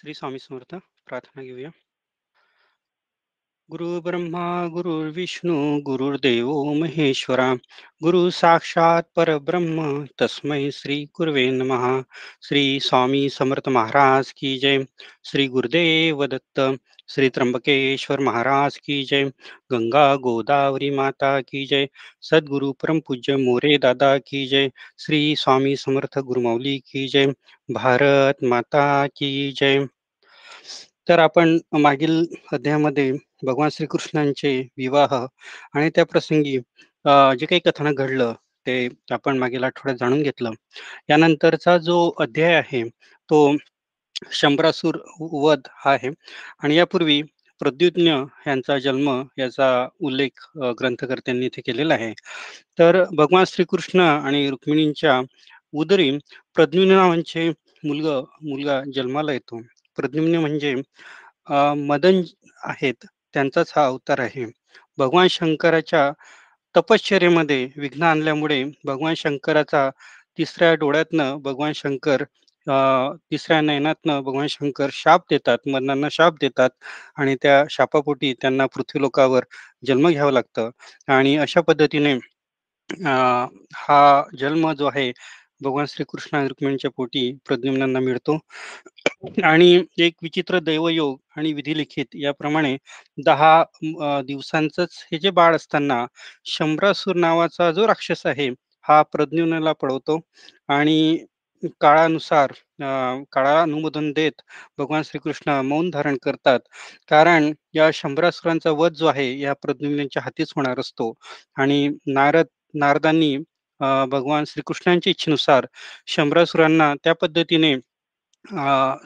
श्री स्वामी समर्थ। प्रार्थना घेऊया गुरु ब्रह्मा, गुरु गुरुर्विष्णू गुरुर्देव महेश्वरा, गुरु साक्षात परब्रह्म तस्मै श्री गुरुवे नमः। श्री स्वामी समर्थ महाराज की जय। श्री गुरुदेव दत्त, श्री त्र्यंबकेश्वर महाराज की जय। गंगा गोदावरी माता की जय। सदगुरु परम पूज्य मोरे दादा की जय। श्री स्वामी समर्थ गुरुमौली की जय। भारत माता की जय। तर आपण मागील अध्यायामध्ये भगवान श्रीकृष्णांचे विवाह आणि त्या प्रसंगी जे काही कथानक घडलं ते आपण मागील आठवड्यात जाणून घेतलं. यानंतरचा जो अध्याय आहे तो शंभरासूर वध हा आहे. आणि यापूर्वी प्रद्युज्ञ यांचा जन्म याचा उल्लेख ग्रंथकर्त्यांनी इथे केलेला आहे. तर भगवान श्रीकृष्ण आणि रुक्मिणींच्या उदरी प्रद्युम्न नावांचे मुलगा मुलगा जन्माला येतो. प्रद्युम्न म्हणजे मदन आहेत त्यांचाच हा अवतार आहे. भगवान शंकराच्या तपश्चर्येमध्ये विघ्न आणल्यामुळे भगवान शंकराचा तिसऱ्या डोळ्यातनं भगवान शंकर तिसऱ्या नयनातनं भगवान शंकर शाप देतात मदनांना शाप देतात आणि त्या शापापोटी त्यांना पृथ्वीलोकावर जन्म घ्यावं लागतं. आणि अशा पद्धतीने हा जन्म जो आहे भगवान श्रीकृष्ण रुक्मिणीच्या पोटी प्रद्युम्नांना मिळतो. आणि एक विचित्र दैवयोग आणि विधिलिखित याप्रमाणे दहा दिवसांचंच हे जे बाळ असताना शंभरासूर नावाचा जो राक्षस आहे हा प्रद्युम्नाला पळवतो. आणि काळानुसार काळा अनुमोदन देत भगवान श्रीकृष्ण मौन धारण करतात. कारण या शंभरासुरांचा वध जो आहे या प्रद्युम्नांच्या हातीच होणार असतो. आणि नारद नारदांनी भगवान श्रीकृष्णांच्या इच्छेनुसार शंभरासुरांना त्या पद्धतीने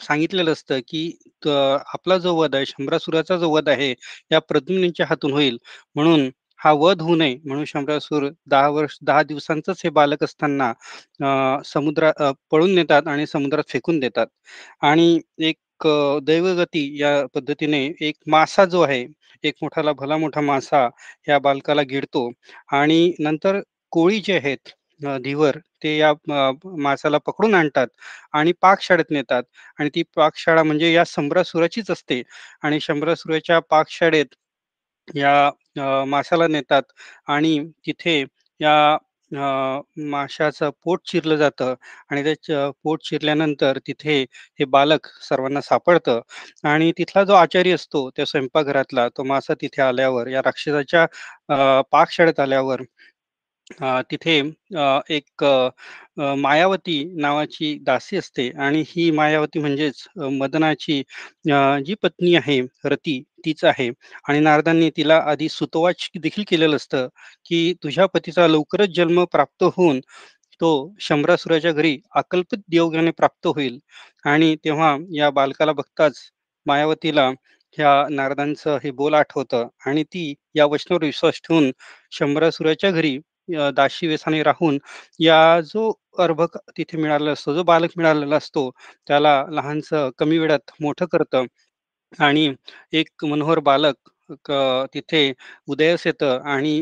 सांगितलेलं असतं की आपला जो वध आहे शंभरासुराचा जो वध आहे या प्रद्युम्नांच्या हातून होईल. म्हणून हा वध होऊ नये. म्हणून शंभरासूर दहा वर्ष दहा दिवसांचंच हे बालक असताना अ, समुद्रात पळून नेतात आणि समुद्रात फेकून देतात. आणि एक दैवगती या पद्धतीने एक मासा जो आहे एक मोठाला भला मोठा मासा या बालकाला गिळतो आणि नंतर कोळी जे आहेत धीवर ते या मासाला पकडून आणतात आणि पाकशाळेत नेतात. आणि ती पाकशाळा म्हणजे या शंभरासुराचीच असते. आणि शंभरासुराच्या पाकशाळेत या मासाला माशाला नेतात आणि तिथे या माशाचं पोट चिरलं जातं आणि त्या पोट चिरल्यानंतर तिथे हे बालक सर्वांना सापडतं. आणि तिथला जो आचारी असतो त्या स्वयंपाकघरातला तो मासा तिथे आल्यावर या राक्षसाच्या पाकशाळेत आल्यावर तिथे एक मायावती नावाची दासी असते आणि ही मायावती म्हणजेच मदनाची जी पत्नी आहे रती तीच आहे. आणि नारदांनी तिला आधी सुतवाच देखील केलेलं असतं, की तुझ्या पतीचा लवकरच जन्म प्राप्त होऊन तो शंभरासुराच्या घरी अकल्पित योगाने प्राप्त होईल. आणि तेव्हा या बालकाला बघताच मायावतीला ह्या नारदांचं हे बोल आठवतं आणि ती या वचनावर विश्वास ठेवून शंभरासुराच्या घरी अ, दासी राहून या जो अर्भक तिथे मिळालेला असतो, जो बालक मिळालेला असतो, त्याला लहानसं कमी वेळात मोठं करतं आणि एक मनोहर बालक क तिथे उदयास येतं आणि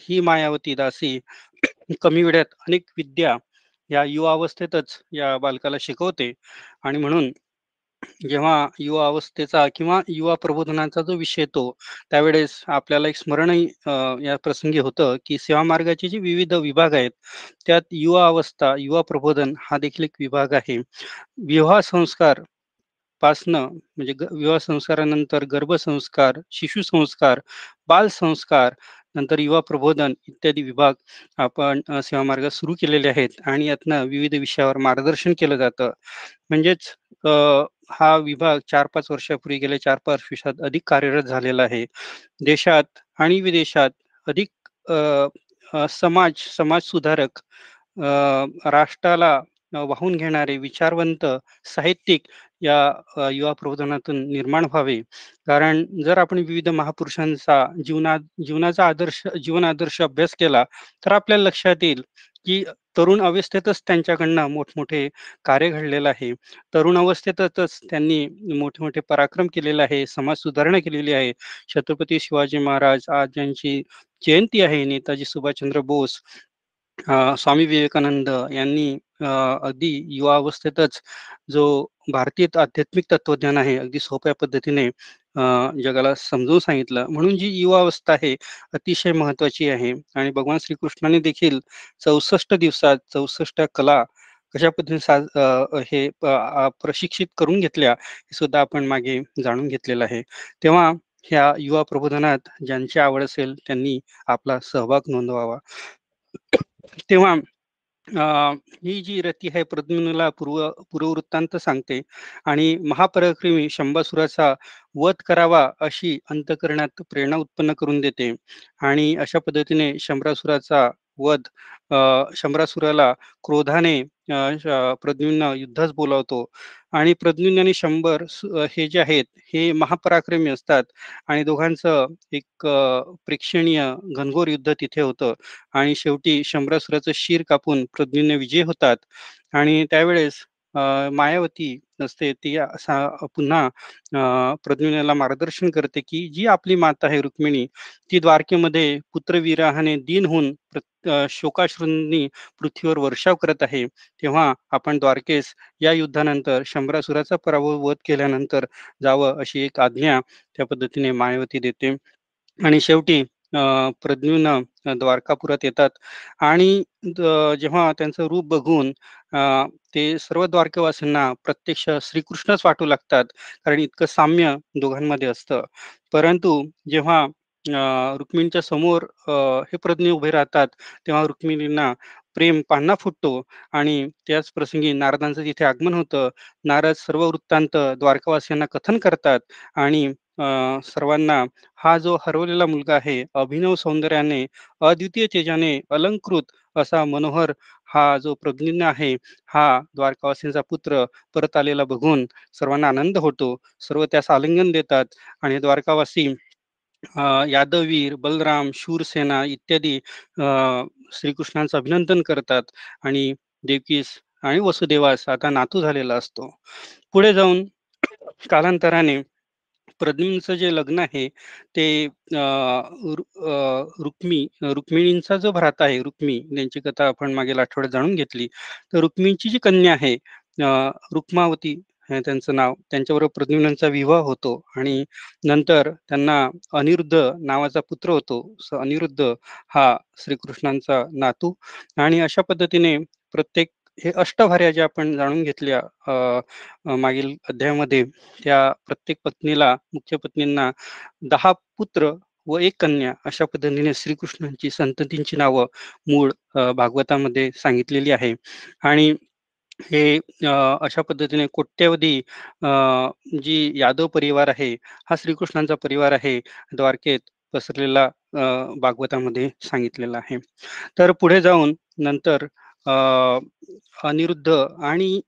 ही मायावती दासी कमी वेळात अनेक विद्या या युवावस्थेतच या बालकाला शिकवते आणि म्हणून जेव्हा युवा अवस्थेचा किंवा युवा प्रबोधनाचा जो विषय येतो, त्यावेळेस आपल्याला एक स्मरणही या प्रसंगी होतं, की सेवा मार्गाचे जे विविध विभाग आहेत, त्यात युवा अवस्था, युवा प्रबोधन हा देखील एक विभाग आहे. विवाह संस्कार पासनं म्हणजे ग विवाह संस्कारानंतर गर्भसंस्कार, शिशु संस्कार बालसंस्कार, नंतर युवा प्रबोधन इत्यादी विभाग आपण सेवा मार्ग सुरू केलेले आहेत आणि यातनं विविध विषयावर मार्गदर्शन केलं जातं. म्हणजेच हा विभाग 4-5 वर्षापूर्वी गेल्या 4-5 वर्षात अधिक कार्यरत झालेला आहे. देशात आणि विदेशात अधिक अ, समाज समाज सुधारक राष्ट्राला वाहून घेणारे विचारवंत साहित्यिक या युवा प्रबोधनातून निर्माण व्हावे. कारण जर आपण विविध महापुरुषांचा जीवनात जीवनाचा आदर्श जीवन आदर्श अभ्यास केला, तर आपल्या लक्षात येईल, की तरुण अवस्थेतच त्यांच्याकडनं मोठमोठे कार्य घडलेलं आहे. तरुण अवस्थेतच त्यांनी मोठे-मोठे पराक्रम केलेले आहे, समाज सुधारणा केलेली आहे. छत्रपती शिवाजी महाराज आज ज्यांची जयंती आहे, नेताजी सुभाषचंद्र बोस स्वामी विवेकानंद यांनी अगदी युवा अवस्थेतच जो भारतीय आध्यात्मिक तत्वज्ञान आहे अगदी सोप्या पद्धतीने जगाला समजून सांगितलं. म्हणून जी युवा अवस्था आहे अतिशय महत्वाची आहे. आणि भगवान श्रीकृष्णाने देखील चौसष्ट दिवसात चौसष्ट कला कशा पद्धतीने साज हे प्रशिक्षित करून घेतल्या हे सुद्धा आपण मागे जाणून घेतलेलं आहे. तेव्हा ह्या युवा प्रबोधनात ज्यांची आवड असेल त्यांनी आपला सहभाग नोंदवावा. तेव्हा ही जी रती आहे प्रद्युम्नला पूर्व पूर्ववृत्तांत सांगते. आणि महापराक्रमी शंभासुराचा वध करावा अशी अंतकरणात प्रेरणा उत्पन्न करून देते. आणि अशा पद्धतीने शंभरासुराचा वध शंभरासुराला क्रोधाने प्रद्युम्न युद्धास बोलावतो. आणि प्रद्युम्न आणि शंभर हे जे आहेत हे महापराक्रमी असतात. आणि दोघांचं एक प्रेक्षणीय घनघोर युद्ध तिथे होतं. आणि शेवटी शंभरासुराचं शिर कापून प्रद्युम्न विजय होतात. आणि त्यावेळेस मायावती नसते ती पुन्हा प्रद्युम्नाला मार्गदर्शन करते की जी आपली माता आहे रुक्मिणी ती द्वारकेमध्ये पुत्रविराहाने दिन होऊन शोकाश्रूंनी पृथ्वीवर वर्षाव करत आहे. तेव्हा आपण द्वारकेस या युद्धानंतर शंभरासुराचा पराभव वध केल्यानंतर जावं अशी एक आज्ञा त्या पद्धतीने मायावती देते. आणि शेवटी प्रद्युम्न द्वारकापुरात येतात. आणि जेव्हा त्यांचं रूप बघून ते सर्व द्वारकावासींना प्रत्यक्ष श्रीकृष्णच वाटू लागतात कारण इतकं साम्य दोघांमध्ये असतं. परंतु जेव्हा रुक्मिणीच्या समोर हे प्रज्ञ उभे राहतात तेव्हा रुक्मिणींना प्रेम पान्हा फुटतो आणि त्याच प्रसंगी नारदांचं तिथे आगमन होतं नारद सर्व वृत्तांत द्वारकावासियांना कथन करतात आणि सर्वांना हा जो हरवलेला मुलगा आहे अभिनव सौंदर्याने अद्वितीय तेजाने अलंकृत असा मनोहर हा जो प्रज्ञ आहे हा द्वारकावासींचा पुत्र परत आलेला बघून सर्वांना आनंद होतो. सर्व त्यास आलिंगन देतात आणि द्वारकावासी यादववीर बलराम शूरसेना इत्यादी श्रीकृष्णांचं अभिनंदन करतात आणि देवकीस आणि वसुदेवास आता नातू झालेला असतो. पुढे जाऊन कालांतराने प्रद्युम्नचं जे लग्न आहे ते रुक्मी रुक्मिणींचा जो भ्राता आहे रुक्मी त्यांची कथा आपण मागील आठवड्यात जाणून घेतली तर रुक्मिणीची जी कन्या आहे रुक्मावती त्यांचं नाव त्यांच्याबरोबर प्रद्युम्नांचा विवाह होतो आणि नंतर त्यांना अनिरुद्ध नावाचा पुत्र होतो. अनिरुद्ध हा श्रीकृष्णांचा नातू आणि अशा पद्धतीने प्रत्येक हे अष्टभार्या ज्या आपण जाणून घेतल्या मागील अध्यायामध्ये त्या प्रत्येक पत्नीला मुख्य पत्नींना दहा पुत्र व एक कन्या अशा पद्धतीने श्रीकृष्णांची संततींची नावं मूळ भागवतामध्ये सांगितलेली आहे. आणि हे अशा पद्धतीने कोट्यवधी जी यादव परिवार आहे हा श्रीकृष्णांचा परिवार आहे द्वारकेत पसरलेला भागवतामध्ये सांगितलेला आहे. तर पुढे जाऊन नंतर अनिरुद्ध आणि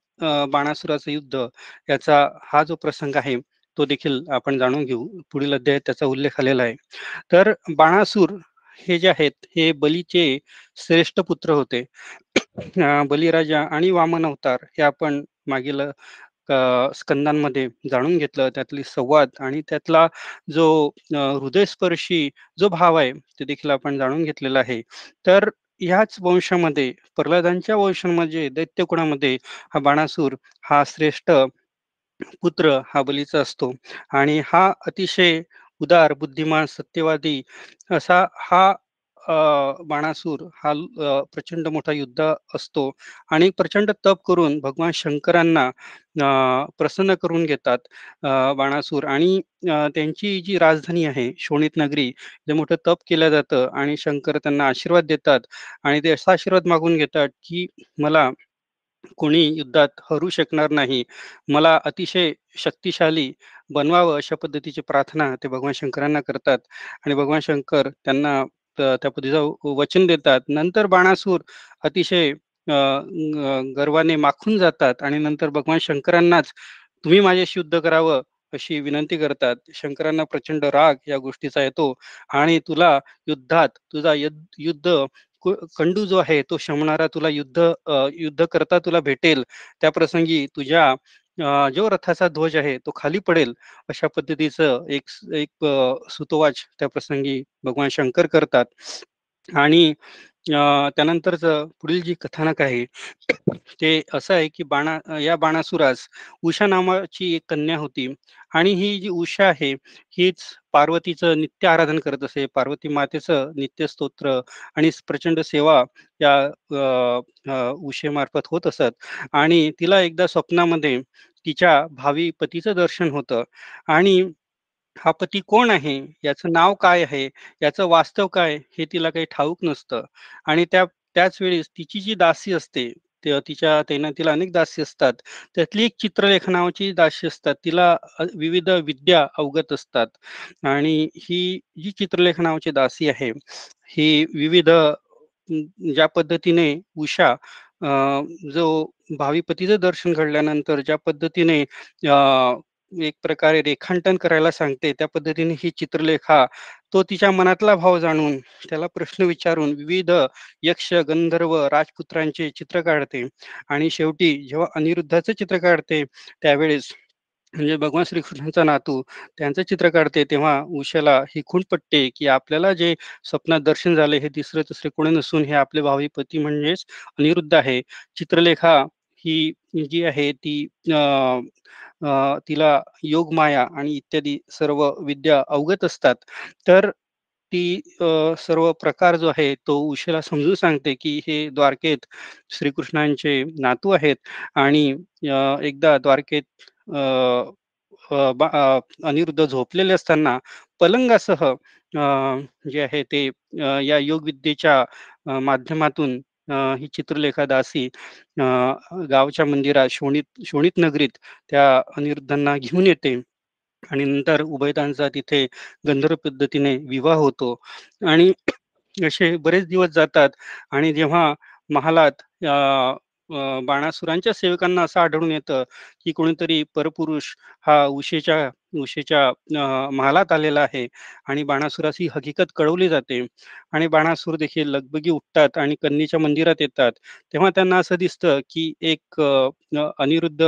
बाणासुराचं युद्ध याचा हा जो प्रसंग आहे तो देखील आपण जाणून घेऊ. पुढील अध्यायात त्याचा उल्लेख आलेला आहे. तर बाणासूर हे जे आहेत हे बलीचे श्रेष्ठ पुत्र होते. बलिराजा आणि वामन अवतार हे आपण मागील स्कंदांमध्ये जाणून घेतलं. त्यातली संवाद आणि त्यातला जो हृदयस्पर्शी जो भाव आहे ते देखील आपण जाणून घेतलेला आहे. तर ह्याच वंशामध्ये प्रल्हादांच्या वंशांमध्ये दैत्यकुणामध्ये हा बाणासूर हा श्रेष्ठ पुत्र हा बलीचा असतो. आणि हा अतिशय उदार बुद्धिमान सत्यवादी असा हा बाणासूर हा प्रचंड मोठा युद्ध असतो आणि प्रचंड तप करून भगवान शंकरांना प्रसन्न करून घेतात बाणासूर. आणि त्यांची जी राजधानी आहे शोणित नगरी जे मोठं तप केलं जातं आणि शंकर त्यांना आशीर्वाद देतात आणि ते असा आशीर्वाद मागून घेतात की मला कोणी युद्धात हरू शकणार नाही. मला अतिशय शक्तिशाली बनवावं अशा पद्धतीची प्रार्थना ते भगवान शंकरांना करतात आणि भगवान शंकर त्यांना त्या पद्धतीचं वचन देतात. नंतर बाणासूर अतिशय गर्वाने माखून जातात आणि नंतर भगवान शंकरांनाच तुम्ही माझ्याशी युद्ध करावं अशी विनंती करतात. शंकरांना प्रचंड राग या गोष्टीचा येतो. आणि तुला युद्धात तुझा युद्ध कंडू जो आहे तो शमणारा तुला युद्ध युद्ध करता तुला भेटेल. त्या प्रसंगी तुझ्या जो रथाचा ध्वज आहे तो खाली पडेल अशा पद्धतीचं एक एक सुतोवाच त्या प्रसंगी भगवान शंकर करतात. आणि त्यानंतरच पुढील जी कथानक आहे ते असं आहे की बाणा या बाणासुरास उषा नावाची एक कन्या होती. आणि ही जी उषा आहे हीच पार्वतीचं नित्य आराधन करत असे पार्वती मातेचं नित्य स्तोत्र आणि प्रचंड सेवा या उषेमार्फत होत असत आणि तिला एकदा स्वप्नामध्ये तिच्या भावी पतीचं दर्शन होतं आणि हा पती कोण आहे? याचं नाव काय आहे? याचं वास्तव काय? हे तिला काही ठाऊक नसतं आणि त्या त्याच वेळेस तिची जी दासी असते, ते तिच्या तैनातीला अनेक दासी असतात. त्यातली एक चित्रलेख नावाची दासी असतात. तिला विविध विद्या अवगत असतात आणि ही जी चित्रलेख नावाची दासी आहे, ही विविध ज्या पद्धतीने उषा जो भावी पतीचं दर्शन घडल्यानंतर ज्या पद्धतीने एक प्रकारे रेखांकन करायला सांगते, त्या पद्धतीने ही चित्रलेखा तो तिच्या मनातला भाव जाणून, त्याला प्रश्न विचारून विविध यक्ष, गंधर्व, राजपुत्रांचे चित्र काढते आणि शेवटी जेव्हा अनिरुद्धाचं चित्र काढते, त्यावेळेस म्हणजे भगवान श्रीकृष्णांचा नातू त्यांचं चित्र काढते, तेव्हा उषाला ही खूण पटते, की आपल्याला जे स्वप्नात दर्शन झाले हे तिसरे-तिसरे कोणी नसून हे आपले भावी पती म्हणजेच अनिरुद्ध आहे. चित्रलेखा ही जी आहे ती अं तिला योगमाया आणि इत्यादी सर्व विद्या अवगत असतात. तर ती सर्व प्रकार जो आहे तो उशीला समजून सांगते, की हे द्वारकेत श्रीकृष्णांचे नातू आहेत आणि एकदा द्वारकेत अनिरुद्ध झोपलेले असताना पलंगासह जे आहे ते या योगविद्येच्या माध्यमातून ही चित्रलेखा दासी गावच्या मंदिरात शोणित शोणित नगरीत त्या अनिरुद्धांना घेऊन येते. आणि नंतर उभयतांचा तिथे गंधर्व पद्धतीने विवाह होतो. आणि असे बरेच दिवस जातात. आणि जेव्हा महालात बाणासुरांच्या सेवकांना असं आढळून येतं, की कोणीतरी परपुरुष हा उशेच्या उशेच्या महालात आलेला आहे आणि बाणासुरास ही हकीकत कळवली जाते आणि बाणासूर देखील लगबगी उठतात आणि कन्नीच्या मंदिरात येतात. तेव्हा त्यांना असं दिसतं, की एक अनिरुद्ध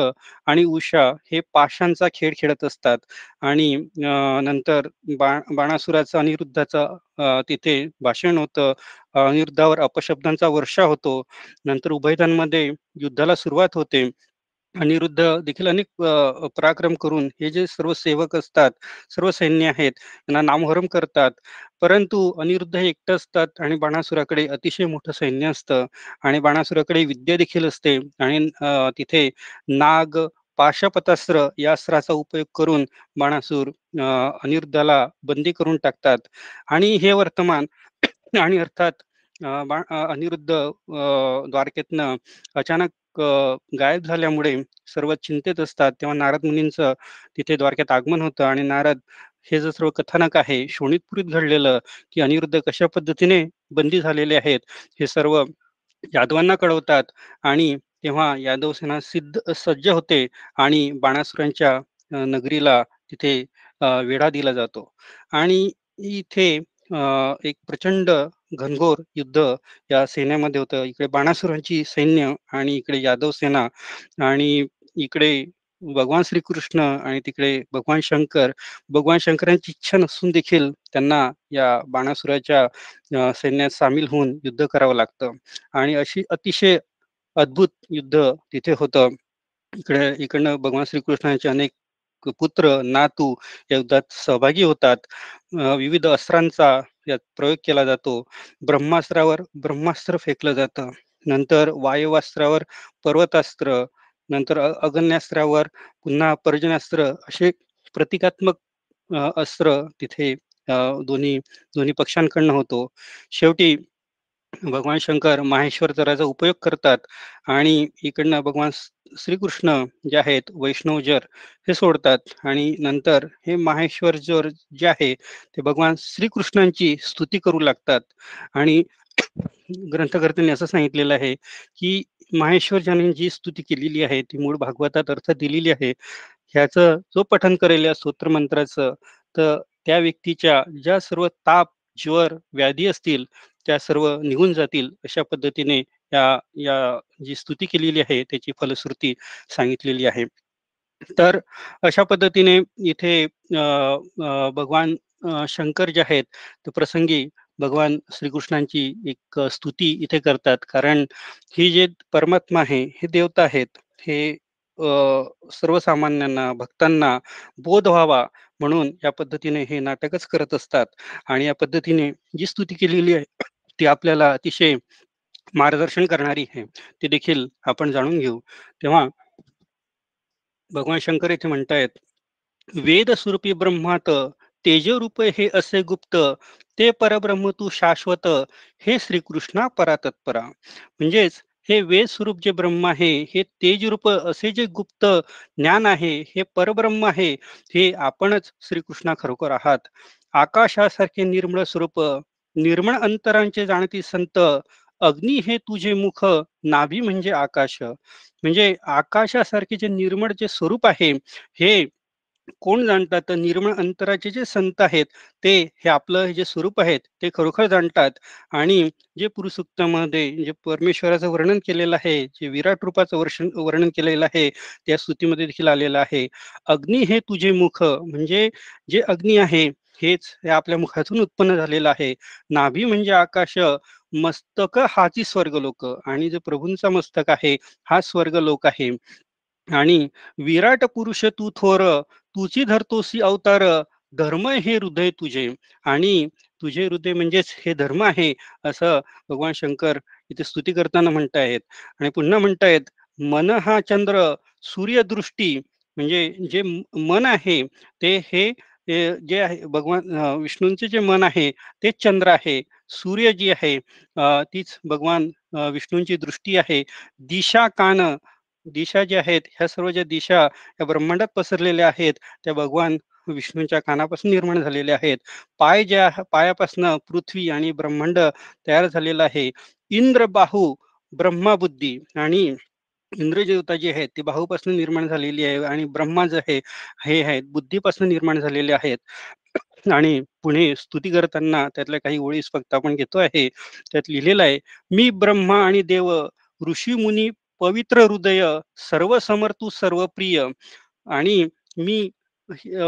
आणि उषा हे पाशांचा खेळ खेळत असतात आणि नंतर बा बाणासुराचं अनिरुद्धाचं तिथे भाषण होतं. अनिरुद्धावर अपशब्दांचा वर्षा होतो. नंतर उभयतांमध्ये युद्धाला सुरुवात होते. अनिरुद्ध देखील अनेक पराक्रम करून हे जे सर्व सेवक असतात, सर्व सैन्य आहेत, यांना नामहरम करतात. परंतु अनिरुद्ध हे एकटं असतात आणि बाणासुराकडे अतिशय मोठं सैन्य असतं आणि बाणासुराकडे विद्या देखील असते आणि तिथे नाग, पाशपतास्त्र या अस्त्राचा उपयोग करून बाणासूर अनिरुद्धाला बंदी करून टाकतात आणि हे वर्तमान आणि अर्थात बा अनिरुद्ध द्वारकेतनं अचानक गायब झाल्यामुळे सर्व चिंतेत असतात. तेव्हा नारद मुनींचं तिथे द्वारकेत आगमन होतं आणि नारद हे जे सर्व कथानक आहे शोणितपुरीत घडलेलं, की अनिरुद्ध कशा पद्धतीने बंदी झालेले आहेत, हे सर्व यादवांना कळवतात आणि तेव्हा यादव सेना सिद्ध सज्ज होते आणि बाणासुरांच्या नगरीला तिथे वेढा दिला जातो आणि इथे एक प्रचंड घनघोर युद्ध या सैन्यामध्ये होतं. इकडे बाणासुरांची सैन्य आणि इकडे यादव सेना आणि इकडे भगवान श्रीकृष्ण आणि तिकडे भगवान शंकर. भगवान शंकरांची इच्छा नसून देखील त्यांना या बाणासुराच्या सैन्यात सामील होऊन युद्ध करावं लागतं आणि अशी अतिशय अद्भुत युद्ध तिथे होतं. इकडे इकडनं भगवान श्रीकृष्णांचे अनेक पुत्र, नातू या युद्धात सहभागी होतात. विविध अस्त्रांचा यात प्रयोग केला जातो. ब्रह्मास्त्रावर ब्रह्मास्त्र फेकलं जातं. नंतर वायवास्त्रावर पर्वतास्त्र, नंतर अगण्यास्त्रावर अगन्यास्त्रावर पुन्हा पर्जन्यास्त्र असे प्रतिकात्मक अस्त्र तिथे दोन्ही दोन्ही पक्षांकडनं होतो. शेवटी भगवान शंकर माहेश्वर जराचा उपयोग करतात आणि इकडनं भगवान श्रीकृष्ण जे आहेत वैष्णव जर हे सोडतात आणि नंतर हे माहेश्वर जर जे आहे ते भगवान श्रीकृष्णांची स्तुती करू लागतात आणि ग्रंथकर्त्यांनी असं सांगितलेलं आहे, की माहेश्वर ज्यांनी जी स्तुती केलेली आहे, ती मूळ भागवतात अर्थ दिलेली आहे. ह्याचं जो पठन करेल या स्तोत्र मंत्राचं, तर त्या व्यक्तीच्या ज्या सर्व ताप, ज्वर, व्याधी असतील, त्या सर्व निघून जातील. अशा पद्धतीने या या जी स्तुती केलेली आहे, त्याची फलश्रुती सांगितलेली आहे. तर अशा पद्धतीने इथे भगवान शंकर जे आहेत, ते प्रसंगी भगवान श्रीकृष्णांची एक स्तुती इथे करतात. कारण ही जे परमात्मा आहे, हे देवता आहेत. हे सर्वसामान्यांना, भक्तांना बोध व्हावा म्हणून या पद्धतीने हे नाटकच करत असतात आणि या पद्धतीने जी स्तुती केलेली आहे, ती आपल्याला अतिशय मार्गदर्शन करणारी आहे. ती देखील आपण जाणून घेऊ. तेव्हा भगवान शंकर येथे म्हणतायत, "वेद स्वरूपी ब्रह्मात तेजरूप हे असे गुप्त, ते परब्रह्म तू शाश्वत, हे श्रीकृष्णा परातत्परा." म्हणजेच हे वेद स्वरूप जे ब्रह्म आहे, हे तेजरूप असे जे गुप्त ज्ञान आहे, हे परब्रह्म आहे, हे आपणच श्रीकृष्णा खरोखर आहात. आकाशासारखे निर्मळ स्वरूप, निर्मळ अंतरांचे जाणती संत, अग्नी हे तुझे मुख, नाभी म्हणजे आकाश. म्हणजे आकाशासारखे जे निर्मळ जे स्वरूप आहे, हे कोण जाणतात? तर निर्मळ अंतराचे जे संत आहेत, ते हे आपलं जे स्वरूप आहेत, ते खरोखर जाणतात आणि जे पुरुषोक्तामध्ये जे परमेश्वराचं वर्णन केलेलं आहे, जे विराट रूपाचं वर्षण वर्णन केलेलं आहे, त्या स्तुतीमध्ये देखील आलेलं आहे. अग्नी हे तुझे मुख, म्हणजे जे अग्नी आहे, हेच हे आपल्या मुखातून उत्पन्न झालेलं आहे. नाभी म्हणजे आकाश, मस्तक हाची स्वर्ग लोक आणि जे प्रभूंचा मस्तक आहे, हा स्वर्ग लोक आहे. आणि विराट पुरुष तू थोर, तुझी धरतोसी अवतार, धर्म हे हृदय तुझे आणि तुझे हृदय म्हणजेच हे धर्म आहे, असं भगवान शंकर इथे स्तुती करताना म्हणतायत. आणि पुन्हा म्हणतायत, मन हा चंद्र, सूर्यदृष्टी म्हणजे जे मन आहे, ते हे जे आहे भगवान विष्णूंचे जे मन आहे, ते चंद्र आहे. सूर्य जी आहे, तीच भगवान विष्णूंची दृष्टी आहे. दिशा, कान दिशा ज्या आहेत, ह्या सर्व ज्या दिशा या ब्रह्मांडात पसरलेल्या आहेत, त्या भगवान विष्णूंच्या कानापासून निर्माण झालेल्या आहेत. पाय ज्या पायापासनं पृथ्वी आणि ब्रह्मांड तयार झालेलं आहे. इंद्र, बाहू, ब्रह्मा, बुद्धी आणि इंद्रदेवता जी आहेत, ती बाहूपासून निर्माण झालेली आहे आणि ब्रह्मा जे आहे, हे आहेत बुद्धीपासून निर्माण झालेले आहेत. आणि पुणे स्तुती करताना त्यातल्या काही ओळी फक्त आपण घेतो आहे. त्यात लिहिलेलं आहे, "मी ब्रह्मा आणि देव, ऋषी-मुनी पवित्र हृदय, सर्व समर्थू सर्व प्रिय आणि मी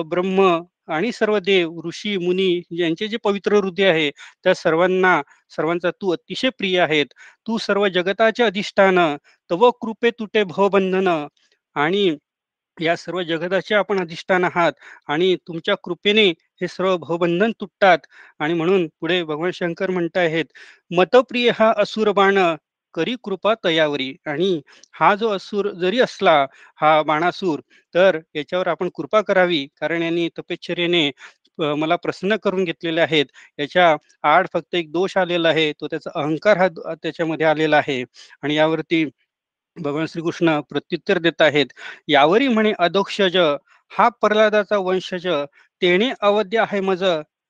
ब्रह्म आणि सर्व देव, ऋषी, मुनी यांचे जे पवित्र हृदय आहे, त्या सर्वांना सर्वांचा तू अतिशय प्रिय आहेत. तू सर्व जगताचे अधिष्ठान, तव कृपे तुटे भवबंधन आणि या सर्व जगताचे आपण अधिष्ठान आहात आणि तुमच्या कृपेने हे सर्व भवबंधन तुटतात आणि म्हणून पुढे भगवान शंकर म्हणत आहेत, "मतप्रिय हा असुर बाण, करी कृपा तयावरी." आणि हा जो असुर जरी असला, हा बाणासूर, तर याच्यावर आपण कृपा करावी, कारण यांनी तपश्चर्येने मला प्रसन्न करून घेतलेले आहेत. याच्या आड फक्त एक दोष आलेला आहे, तो त्याचा अहंकार हा त्याच्यामध्ये आलेला आहे आणि यावरती भगवान श्रीकृष्ण प्रत्युत्तर देत आहेत. यावरी म्हणे अधोक्षज, हा प्रल्हादाचा वंशज, तेने अवध्य आहे मज,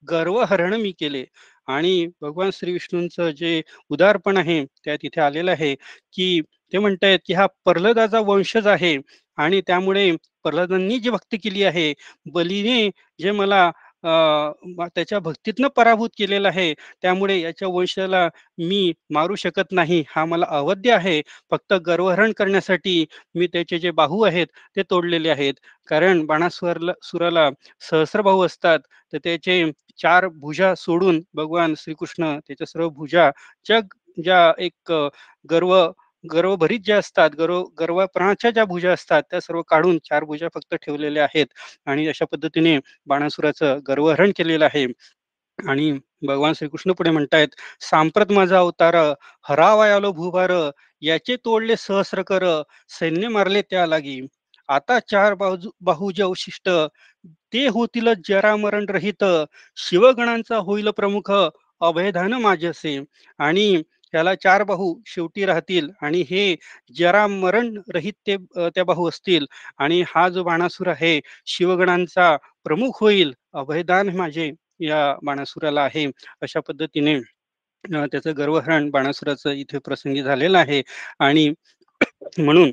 गर्वहरण मी केले. आणि भगवान श्री विष्णूंचं जे उदारपण आहे, त्या तिथे आलेलं आहे, की ते म्हणतायत, की हा प्रल्हादाचा वंशज आहे आणि त्यामुळे प्रल्हादांनी जी भक्ती केली आहे, बलीने जे मला त्याच्या भक्तीतनं पराभूत केलेला आहे, त्यामुळे याच्या वंशाला मी मारू शकत नाही. हा मला अवध्य आहे. फक्त गर्वहरण करण्यासाठी मी त्याचे जे बाहू आहेत ते तोडलेले आहेत. कारण बाणासुरला सुराला सहस्त्रबाहू असतात, तर त्याचे चार भुजा सोडून भगवान श्रीकृष्ण त्याच्या सर्व भुजा ज्या ज्या एक गर्व गर्वभरीत ज्या असतात, गर्व गर्वापणाच्या ज्या भुजा असतात, त्या सर्व काढून चार भुजा फक्त ठेवलेल्या आहेत आणि अशा पद्धतीने बाणासुराचं गर्वहरण केलेलं आहे. आणि भगवान श्रीकृष्ण पुढे म्हणतायत, "सांप्रत माझा अवतार, हरावायालो भूभार, याचे तोडले सहस्र कर, सैन्य मारले त्या लागी. आता चार बाजू बाहू जे अवशिष्ट, ते होतील जरामरण रहित, शिवगणांचा होईल प्रमुख, अभयधान माझे असे आणि त्याला चार बाहू शेवटी राहतील आणि हे जरामरण रहित ते त्या बाहू असतील आणि हा जो बाणासूर आहे, शिवगणांचा प्रमुख होईल, अभयदान माझे या बाणासुराला आहे. अशा पद्धतीने त्याचं गर्वहरण बाणासुराचं इथे प्रसंगी झालेलं आहे आणि म्हणून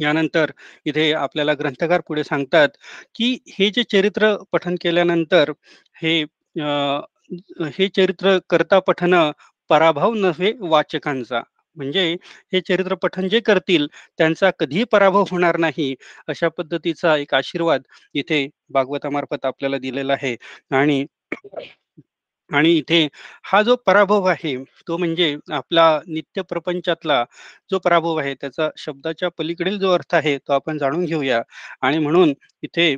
यानंतर इथे आपल्याला ग्रंथकार पुढे सांगतात, की हे जे चरित्र पठन केल्यानंतर हे अ, हे चरित्र करता पठन पराभव नव्हे वाचकांचा. म्हणजे हे चरित्रपठन जे करतील त्यांचा कधीही पराभव होणार नाही. अशा पद्धतीचा एक आशीर्वाद इथे भागवतामार्फत आपल्याला दिलेला आहे आणि आणि इथे हा जो पराभव आहे, तो म्हणजे आपला नित्य प्रपंचातला जो पराभव आहे, त्याचा शब्दाच्या पलीकडील जो अर्थ आहे, तो आपण जाणून घेऊया. आणि म्हणून इथे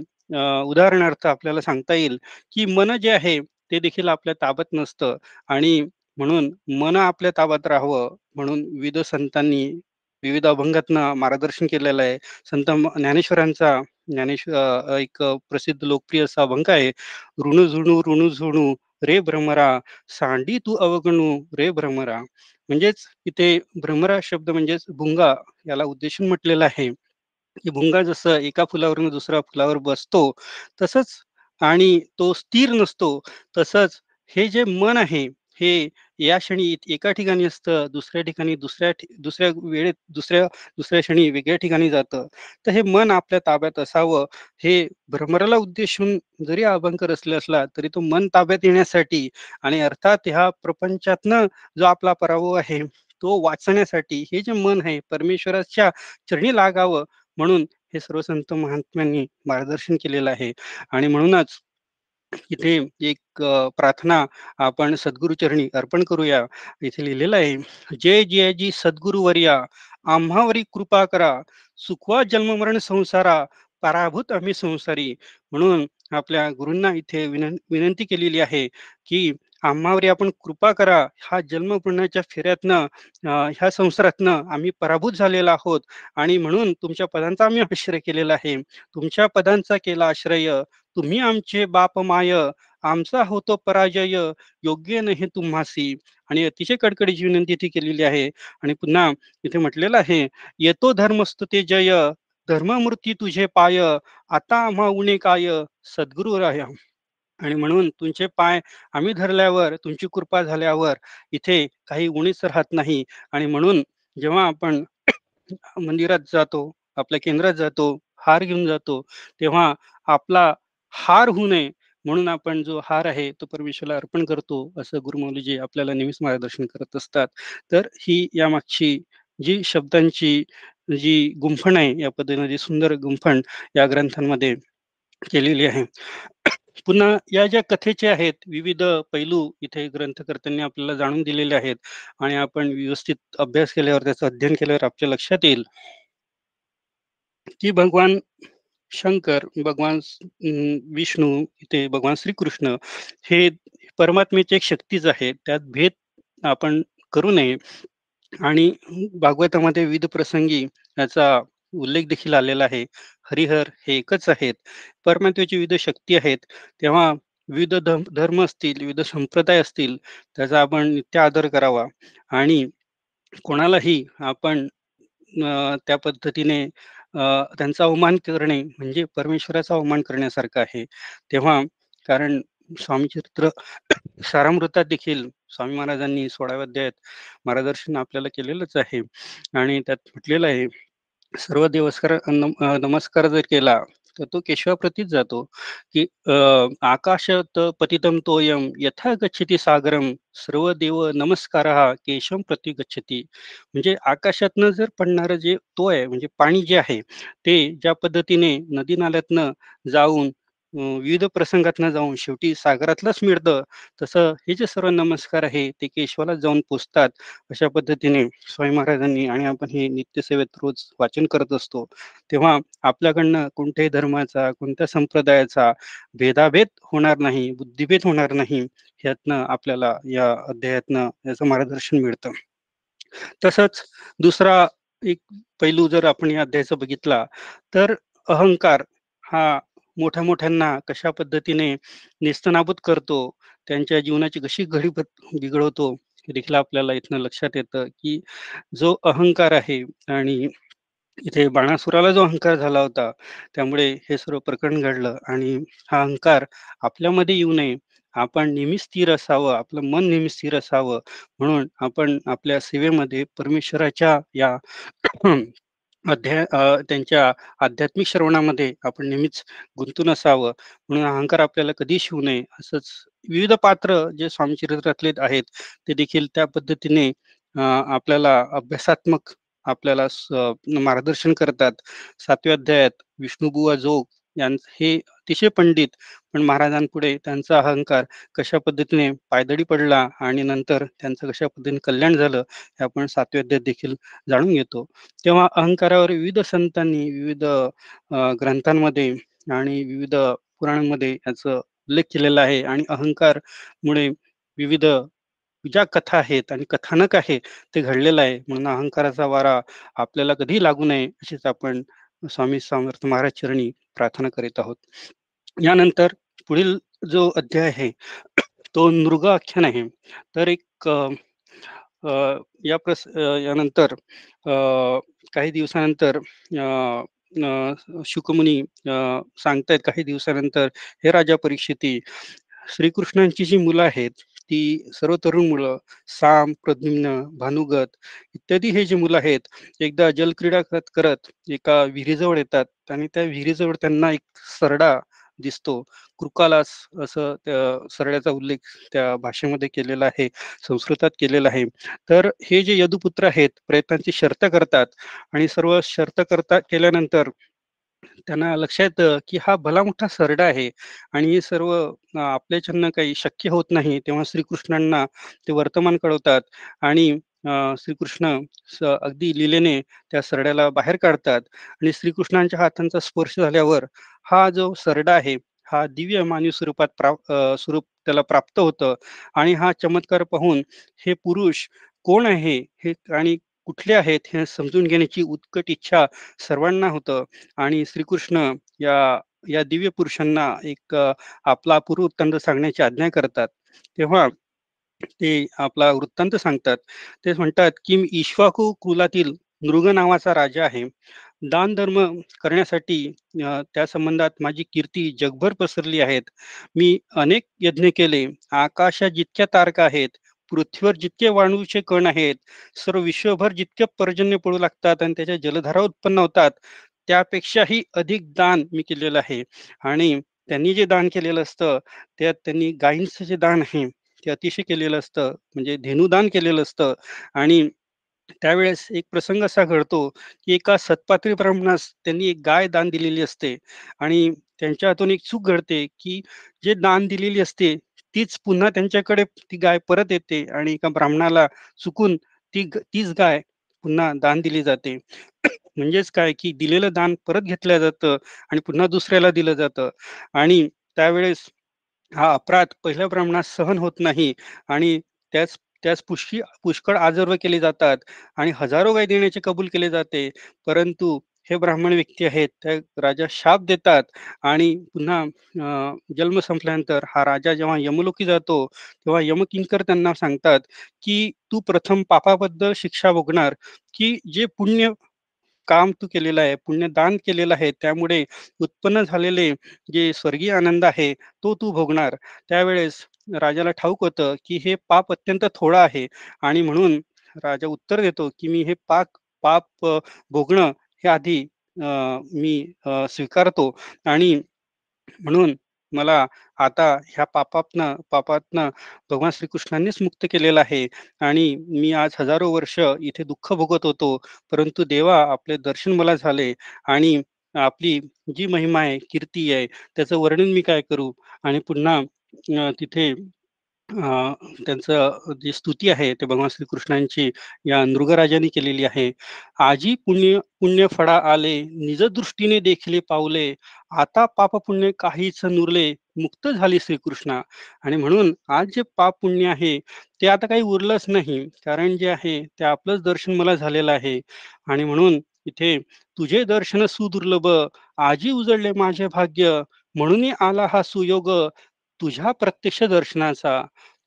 उदाहरणार्थ आपल्याला सांगता येईल, की मन जे आहे, ते देखील आपल्या ताबत नसतं आणि म्हणून मन आपल्या ताब्यात राहावं, म्हणून विविध संतांनी विविध अभंगातनं मार्गदर्शन केलेलं आहे. संत ज्ञानेश्वरांचा ज्ञानेश्वर एक प्रसिद्ध लोकप्रिय असा अभंग आहे. "ऋणू झुणू, ऋणू झुणू रे भ्रमरा, सांडी तू अवगणू रे भ्रमरा." म्हणजेच इथे भ्रमरा शब्द म्हणजेच भुंगा याला उद्देशून म्हटलेला आहे, की भुंगा जसं एका फुलावरून दुसऱ्या फुलावर बसतो, तसंच आणि तो स्थिर नसतो, तसंच हे जे मन आहे, हे या क्षणी एका ठिकाणी असतं, दुसऱ्या ठिकाणी दुसऱ्या ठि दुसऱ्या वेळेत दुसऱ्या दुसऱ्या क्षणी वेगळ्या ठिकाणी जातं. तर हे मन आपल्या ताब्यात असावं, हे भ्रमराला उद्देशून जरी अभंकर असले असला, तरी तो मन ताब्यात येण्यासाठी आणि अर्थात ह्या प्रपंचातनं जो आपला पराभव आहे, तो वाचण्यासाठी हे जे मन आहे, परमेश्वराच्या चरणी लागावं म्हणून हे सर्व संत महात्म्यांनी मार्गदर्शन केलेलं आहे. आणि म्हणूनच इथे एक प्रार्थना आपण सद्गुरुचरणी अर्पण करूया. इथे लिहिलेलं आहे, "जय जयाजी सद्गुरुवर्या, आम्हावरी कृपा करा, सुखवा जन्ममरण संसारा, पराभूत आम्ही संसारी." म्हणून आपल्या गुरूंना इथे विनं विनंती केलेली आहे, की आम्हावरी आपण कृपा करा. हा जन्मपुण्याच्या फेऱ्यातनं ह्या संसारातनं आम्ही पराभूत झालेला आहोत आणि म्हणून तुमच्या पदांचा आम्ही आश्रय केलेला आहे. तुमच्या पदांचा केला आश्रय, तुम्ही आमचे बाप माय, आमचा होतो पराजय, योग्य नाही तुम्हासी. आणि अतिशय कडकडीची विनंती ती केलेली आहे. आणि पुन्हा इथे म्हटलेलं आहे, "येतो धर्मस्तुते जय, धर्ममूर्ती तुझे पाय, आता आम्हा उणे काय, सद्गुरुराया." आणि म्हणून तुमचे पाय आम्ही धरल्यावर, तुमची कृपा झाल्यावर इथे काही उणीच राहत नाही. आणि म्हणून जेव्हा आपण मंदिरात जातो, आपल्या केंद्रात जातो, हार घेऊन जातो, तेव्हा आपला हार होऊ नये म्हणून आपण जो हार आहे तो परमेश्वरला अर्पण करतो, असं गुरुमौलीजी आपल्याला नेहमीच मार्गदर्शन करत असतात. तर ही यामागची जी शब्दांची जी गुंफण आहे, या पद्धतीने जी सुंदर गुंफण या ग्रंथांमध्ये केलेली आहे. पुन्हा या ज्या कथेचे आहेत, विविध पैलू इथे ग्रंथकर्त्यांनी आपल्याला जाणून दिलेले आहेत आणि आपण व्यवस्थित अभ्यास केल्यावर, त्याचं अध्ययन केल्यावर आपल्या लक्षात येईल की भगवान शंकर, भगवान विष्णू, इथे भगवान श्रीकृष्ण हे परमात्म्याची एक शक्तीच आहे. त्यात भेद आपण करू नये आणि भागवतामध्ये विविध प्रसंगी याचा उल्लेख देखील आलेला आहे. हरिहर हे एकच आहेत. परमात्म्याची विविध शक्ती आहेत. तेव्हा विविध धर्म असतील, विविध संप्रदाय असतील, त्याचा आपण नित्य आदर करावा आणि कोणालाही आपण त्या पद्धतीने त्यांचा अवमान करणे म्हणजे परमेश्वराचा अवमान करण्यासारखं आहे. तेव्हा कारण स्वामी चरित्र सारामृतात देखील स्वामी महाराजांनी 16व्या अध्यायात मार्गदर्शन आपल्याला केलेलंच आहे आणि त्यात म्हटलेलं आहे, सर्व देवस्कार नम नमस्कार जर केला, तर तो केशवाप्रतीच जातो, की "आकाशात पतितम तोयं यथा गच्छति सागरं, सर्व देव नमस्कारः केशवं प्रती गच्छति." म्हणजे आकाशातनं जर पडणारं जे तो आहे, म्हणजे पाणी जे आहे, ते ज्या पद्धतीने नदी-नाल्यातनं जाऊन विविध प्रसंगातनं जाऊन शेवटी सागरातलंच मिळतं, तसं हे जे सर्व नमस्कार आहे, ते केशवाला जाऊन पोचतात अशा पद्धतीने स्वामी महाराजांनी आणि आपण हे नित्यसेवेत रोज वाचन करत असतो. तेव्हा आपल्याकडनं कोणत्याही धर्माचा, कोणत्या संप्रदायाचा भेदाभेद होणार नाही, बुद्धिभेद होणार नाही. ह्यातनं आपल्याला या अध्यायातनं याचं मार्गदर्शन मिळतं. तसंच दुसरा एक पैलू जर आपण या अध्यायाचा बघितला, तर अहंकार हा मोठ्या-मोठ्यांना कशा पद्धतीने नेस्तनाबूत करतो, त्यांच्या जीवनाची कशी घडी बिघडवतो, हे देखील आपल्याला इथनं लक्षात येतं, की जो अहंकार आहे आणि इथे बाणासुराला जो अहंकार झाला होता, त्यामुळे हे सर्व प्रकरण घडलं आणि हा अहंकार आपल्यामध्ये येऊ नये. आपण नेहमी स्थिर असावं, आपलं मन नेहमी स्थिर असावं, म्हणून आपण आपल्या सेवेमध्ये परमेश्वराच्या या अध्या त्यांच्या आध्यात्मिक श्रवणामध्ये आपण नेहमीच गुंतून असावं, म्हणून अहंकार आपल्याला कधीच शिवू नये. असंच विविध पात्र जे स्वामी चरित्रातले आहेत, ते देखील त्या पद्धतीने आपल्याला अभ्यासात्मक आपल्याला स मार्गदर्शन करतात. सातव्या अध्यायात विष्णुबुवा जोग यां हे अतिशय पंडित पण महाराजांपुढे त्यांचा अहंकार कशा पद्धतीने पायदळी पडला आणि नंतर त्यांचं कशा पद्धतीने कल्याण झालं हे आपण सातव्या देखील जाणून घेतो. तेव्हा अहंकारावर विविध संतांनी विविध ग्रंथांमध्ये आणि विविध पुराणांमध्ये याचा उल्लेख केलेला आहे आणि अहंकारमुळे विविध ज्या कथा आहेत आणि कथानक आहे ते घडलेलं आहे. म्हणून अहंकाराचा वारा आपल्याला कधी लागू नये अशीच आपण स्वामी समर्थ महाराज चरणी प्रार्थना करीत आहोत. यानंतर पुढील जो अध्याय आहे तो नृग आख्यान आहे. तर एक या प्रस यानंतर काही दिवसानंतर शुकमुनी सांगतायत काही दिवसानंतर हे राजा परीक्षिती श्रीकृष्णांची जी मुलं आहेत ती सर्व तरुण मुलं साम प्रद्युम्न भानुगत इत्यादी हे जे मुलं आहेत एकदा जलक्रीडा करत करत एका विहिरीजवळ येतात आणि त्या विहिरीजवळ त्यांना एक सरडा दिसतो. कृकालास असं त्या सरड्याचा उल्लेख त्या भाषेमध्ये केलेला आहे संस्कृतात केलेला आहे. तर हे जे यदुपुत्र आहेत प्रयत्नांची शर्त करतात आणि सर्व शर्त करता केल्यानंतर त्यांना लक्षात येतं की हा भला मोठा सरडा आहे आणि हे सर्व आपल्याच्यानं काही शक्य होत नाही तेव्हा श्रीकृष्णांना ते वर्तमान कळवतात आणि श्रीकृष्ण अगदी लिलेने त्या सरड्याला बाहेर काढतात आणि श्रीकृष्णांच्या हातांचा स्पर्श झाल्यावर हा जो सरडा आहे हा दिव्य मानवी स्वरूपात प्राप स्वरूप त्याला प्राप्त होतं आणि हा चमत्कार पाहून हे पुरुष कोण आहे हे आणि कुठले आहेत हे समजून घेण्याची उत्कट इच्छा सर्वांना होतं. आणि श्रीकृष्ण या या दिव्य पुरुषांना एक आपला पूर्ववृत्तांत सांगण्याची आज्ञा करतात. तेव्हा ते आपला वृत्तांत सांगतात. ते म्हणतात की ईश्वाकू कुलातील मृग नावाचा राजा आहे. दान धर्म करण्यासाठी त्या संबंधात माझी कीर्ती जगभर पसरली आहेत. मी अनेक यज्ञ केले. आकाशात जितक्या तारका आहेत पृथ्वीवर जितके वाणूचे कण आहेत सर्व विश्वभर जितके पर्जन्य पडू लागतात आणि त्याच्या जलधारा उत्पन्न होतात त्यापेक्षाही अधिक दान मी केलेलं आहे. आणि त्यांनी जे दान केलेलं असतं त्यात त्यांनी गायींचं जे दान आहे ते अतिशय केलेलं असतं म्हणजे धेनुदान केलेलं असतं. आणि त्यावेळेस एक प्रसंग असा घडतो की एका सत्पात्री ब्राह्मणास त्यांनी एक गाय दान दिलेली असते. आणि त्यांच्या हातून एक चूक घडते की जे दान दिलेली असते तीच पुन्हा त्यांच्याकडे ती गाय परत येते आणि एका ब्राह्मणाला चुकून ती तीच गाय पुन्हा दान दिली जाते. म्हणजेच काय की दिलेलं दान परत घेतलं जातं आणि पुन्हा दुसऱ्याला दिलं जातं. आणि त्यावेळेस हा अपराध पहिल्या ब्राह्मणास सहन होत नाही आणि त्याच त्यास पुष्की पुष्कळ आजर्व केले जातात आणि हजारो गाय देण्याचे कबूल केले जाते. परंतु हे ब्राह्मण व्यक्ती आहेत त्या राजा शाप देतात आणि पुन्हा जन्म संपल्यानंतर हा राजा जेव्हा यमलोकी जातो तेव्हा यमकिंकर त्यांना सांगतात की तू प्रथम पापाबद्दल शिक्षा भोगणार की जे पुण्य काम तू केलेलं आहे पुण्यदान केलेलं आहे त्यामुळे उत्पन्न झालेले जे स्वर्गीय आनंद आहे तो तू भोगणार. त्यावेळेस राजाला ठाऊक होतं की हे पाप अत्यंत थोडं आहे. आणि म्हणून राजा उत्तर देतो की मी हे पाक पाप भोगणं हे आधी मी स्वीकारतो. आणि म्हणून मला आता ह्या पापातनं पापातनं भगवान श्रीकृष्णांनीच मुक्त केलेलं आहे. आणि मी आज हजारो वर्ष इथे दुःख भोगत होतो. परंतु देवा आपले दर्शन मला झाले. आणि आपली जी महिमा आहे कीर्ती आहे त्याचं वर्णन मी काय करू? आणि पुन्हा तिथे त्यांचं जी स्तुती आहे ते भगवान श्रीकृष्णांची या नृगराजाने केलेली आहे. आजी पुण्य पुण्य फडा आले निज दृष्टीने देखिले पावले आता पाप पुण्य काहीच नुरले मुक्त झाली श्रीकृष्णा. आणि म्हणून आज जे पाप पुण्य आहे ते आता काही उरलंच नाही. कारण जे आहे ते आपलंच दर्शन मला झालेलं आहे. आणि म्हणून इथे तुझे दर्शन सुदुर्लभ आजी उजळले माझे भाग्य म्हणून आला हा सुयोग तुझ्या प्रत्यक्ष दर्शनाचा.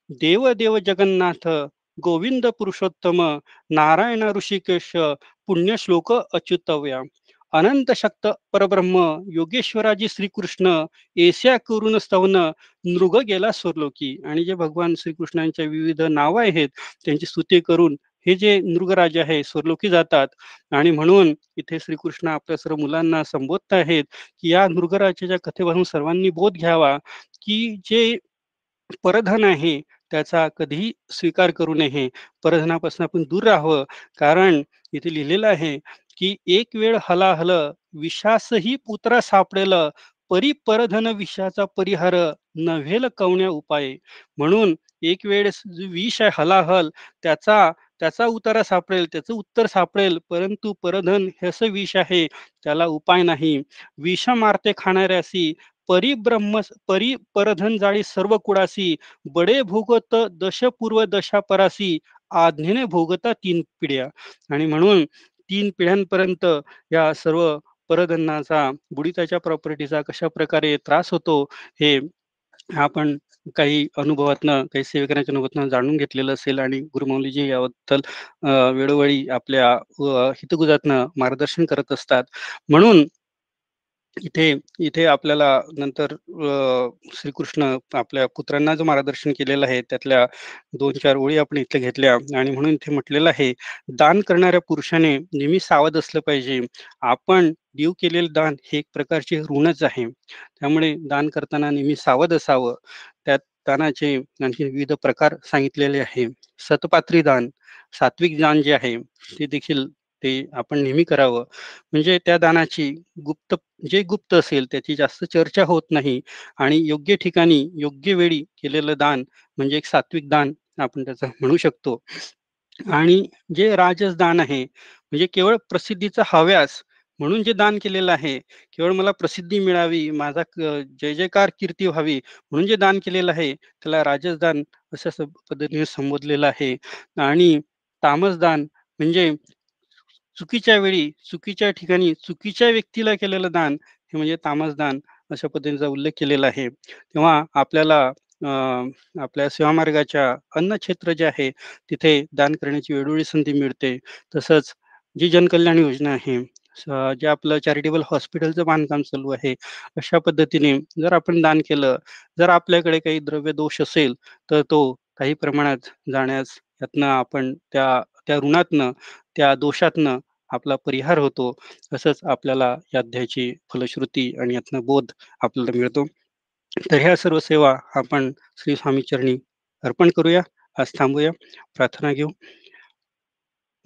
देव देव जगन्नाथ गोविंद पुरुषोत्तम नारायण ऋषिकेश पुण्य श्लोक अच्युतव्या. अनंत शक्त परब्रह्म योगेश्वराजी श्रीकृष्ण एस्या करून स्तवन नृग गेला स्वरलोकी. आणि जे भगवान श्रीकृष्णांच्या विविध नावं आहेत त्यांची स्तुती करून हे जे नृगराज आहे स्वरलोकी जातात आणि म्हणून इथे श्रीकृष्ण आपल्या सर्व मुलांना संबोधत आहेत की या नृगराजाच्या कथेपासून सर्वांनी बोध घ्यावा की जे परधन आहे त्याचा कधीही स्वीकार करू नये. परधनापासून आपण दूर राहावं. कारण इथे लिहिलेलं आहे की एक वेळ हलाहल विषासही पुत्र सापडेल परिपरधन विषाचा परिहार नव्हेल कवण्या उपाय. म्हणून एक वेळेस विष आहे हलाहल त्याचा त्याचा उतारा सापडेल त्याचं उत्तर सापडेल परंतु परधन हे असं विष आहे त्याला उपाय नाही. विष मारते खाणाऱ्यासी परिब्रह्म परी परधन जाळी सर्व कुडासी बडे भोगत दश पूर्व दशा परासी आज्ञेने भोगता तीन पिढ्या. आणि म्हणून तीन पिढ्यांपर्यंत या सर्व परधनाचा बुडिताच्या प्रॉपर्टीचा कशा प्रकारे त्रास होतो हे आपण काही अनुभवातनं काही सेवेकऱ्यांच्या अनुभवातनं जाणून घेतलेलं असेल आणि गुरुमौलीजी याबद्दल वेळोवेळी आपल्या हितगुजातनं मार्गदर्शन करत असतात. म्हणून इथे इथे आपल्याला नंतर श्रीकृष्ण आपल्या पुत्रांना जो मार्गदर्शन केलेलं आहे त्यातल्या दोन चार ओळी आपण इथे घेतल्या. आणि म्हणून इथे म्हटलेलं आहे दान करणाऱ्या पुरुषाने नेहमी सावध असलं पाहिजे. आपण देव केलेलं दान हे एक प्रकारचे ऋणच आहे. त्यामुळे दान करताना नेहमी सावध असावं. त्यात दानाचे आणखी विविध प्रकार सांगितलेले आहे. सतपात्री दान सात्विक दान जे आहे ते देखील ते आपण नेहमी करावं. म्हणजे त्या दानाची गुप्त जे गुप्त असेल त्याची जास्त चर्चा होत नाही आणि योग्य ठिकाणी योग्य वेळी केलेलं दान म्हणजे एक सात्विक दान आपण त्याचं म्हणू शकतो. आणि जे राजस दान आहे म्हणजे केवळ प्रसिद्धीचा हव्यास म्हणून जे दान केलेलं आहे केवळ मला प्रसिद्धी मिळावी माझा जय जयकार कीर्ती व्हावी म्हणून जे दान केलेलं आहे त्याला राजसदान अशा पद्धतीने संबोधलेलं आहे. आणि तामसदान म्हणजे चुकीच्या वेळी चुकीच्या ठिकाणी चुकीच्या व्यक्तीला केलेलं दान हे म्हणजे तामस दान अशा पद्धतीचा उल्लेख केलेला आहे. तेव्हा आपल्याला आपल्या सेवामार्गाच्या अन्न क्षेत्र जे आहे तिथे दान करण्याची वेळोवेळी संधी मिळते. तसंच जी जनकल्याण योजना आहे जे आपलं चॅरिटेबल हॉस्पिटलचं बांधकाम चालू आहे अशा पद्धतीने जर आपण दान केलं जर आपल्याकडे काही द्रव्य दोष असेल तर तो काही प्रमाणात जाण्यास यातनं आपण त्या त्या ऋणातनं त्या दोषातनं आपला परिहार होतो असंच आपल्याला या अध्यायाची फलश्रुती आणि यातनं बोध आपल्याला मिळतो. तर ह्या सर्व सेवा आपण श्री स्वामी चरणी अर्पण करूया. आज थांबूया. प्रार्थना घेऊ.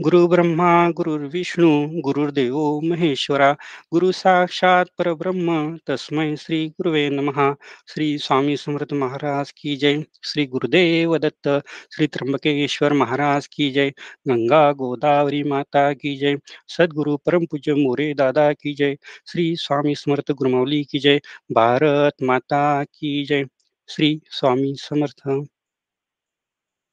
गुरु ब्रह्मा गुरुर्विष्णू गुरुर्देव महेश्वरा गुरु साक्षात परब्रह्म तस्मै श्री गुरुवे नमहा. श्री स्वामी समर्थ महाराज की जय. श्री गुरुदेव दत्त श्री त्र्यंबकेश्वर महाराज की जय. गंगा गोदावरी माता की जय. सद्गुरु परम पूज्य मोरे दादा की जय. श्री स्वामी समर्थ गुरुमौली की जय. भारत माता की जय. श्री स्वामी समर्थ